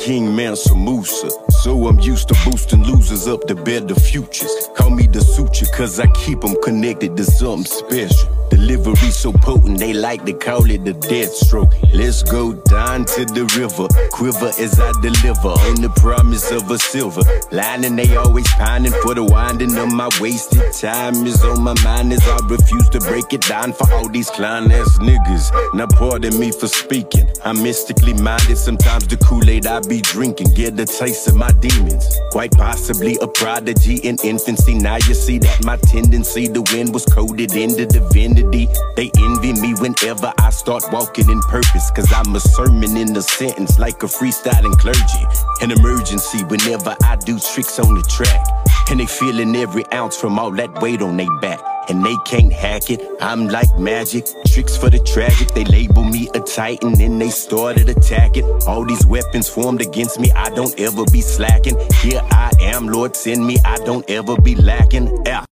King Mansa Musa. So I'm used to boosting losers up to better futures. Call me the suture, cause I keep them connected to something special. Delivery so potent, they like to call it the death stroke. Let's go down to the river, quiver as I deliver on the promise of a silver. Lining, they always pining for the winding of my wasted time is on my mind as I refuse to break it down for all these clown ass niggas. Now, pardon me for speaking. I'm mystically minded, sometimes the Kool Aid I be drinking get the taste of my demons. Quite possibly a prodigy in infancy. Now you see that my tendency to win was coded into divinity. They envy me whenever I start walking in purpose. Cause I'm a sermon in a sentence like a freestyling clergy. An emergency whenever I do tricks on the track. And they feeling every ounce from all that weight on their back. And they can't hack it, I'm like magic. Tricks for the tragic, they label me a titan, and they started attacking. All these weapons formed against me, I don't ever be slacking. Here I am, Lord, send me, I don't ever be lacking. Yeah.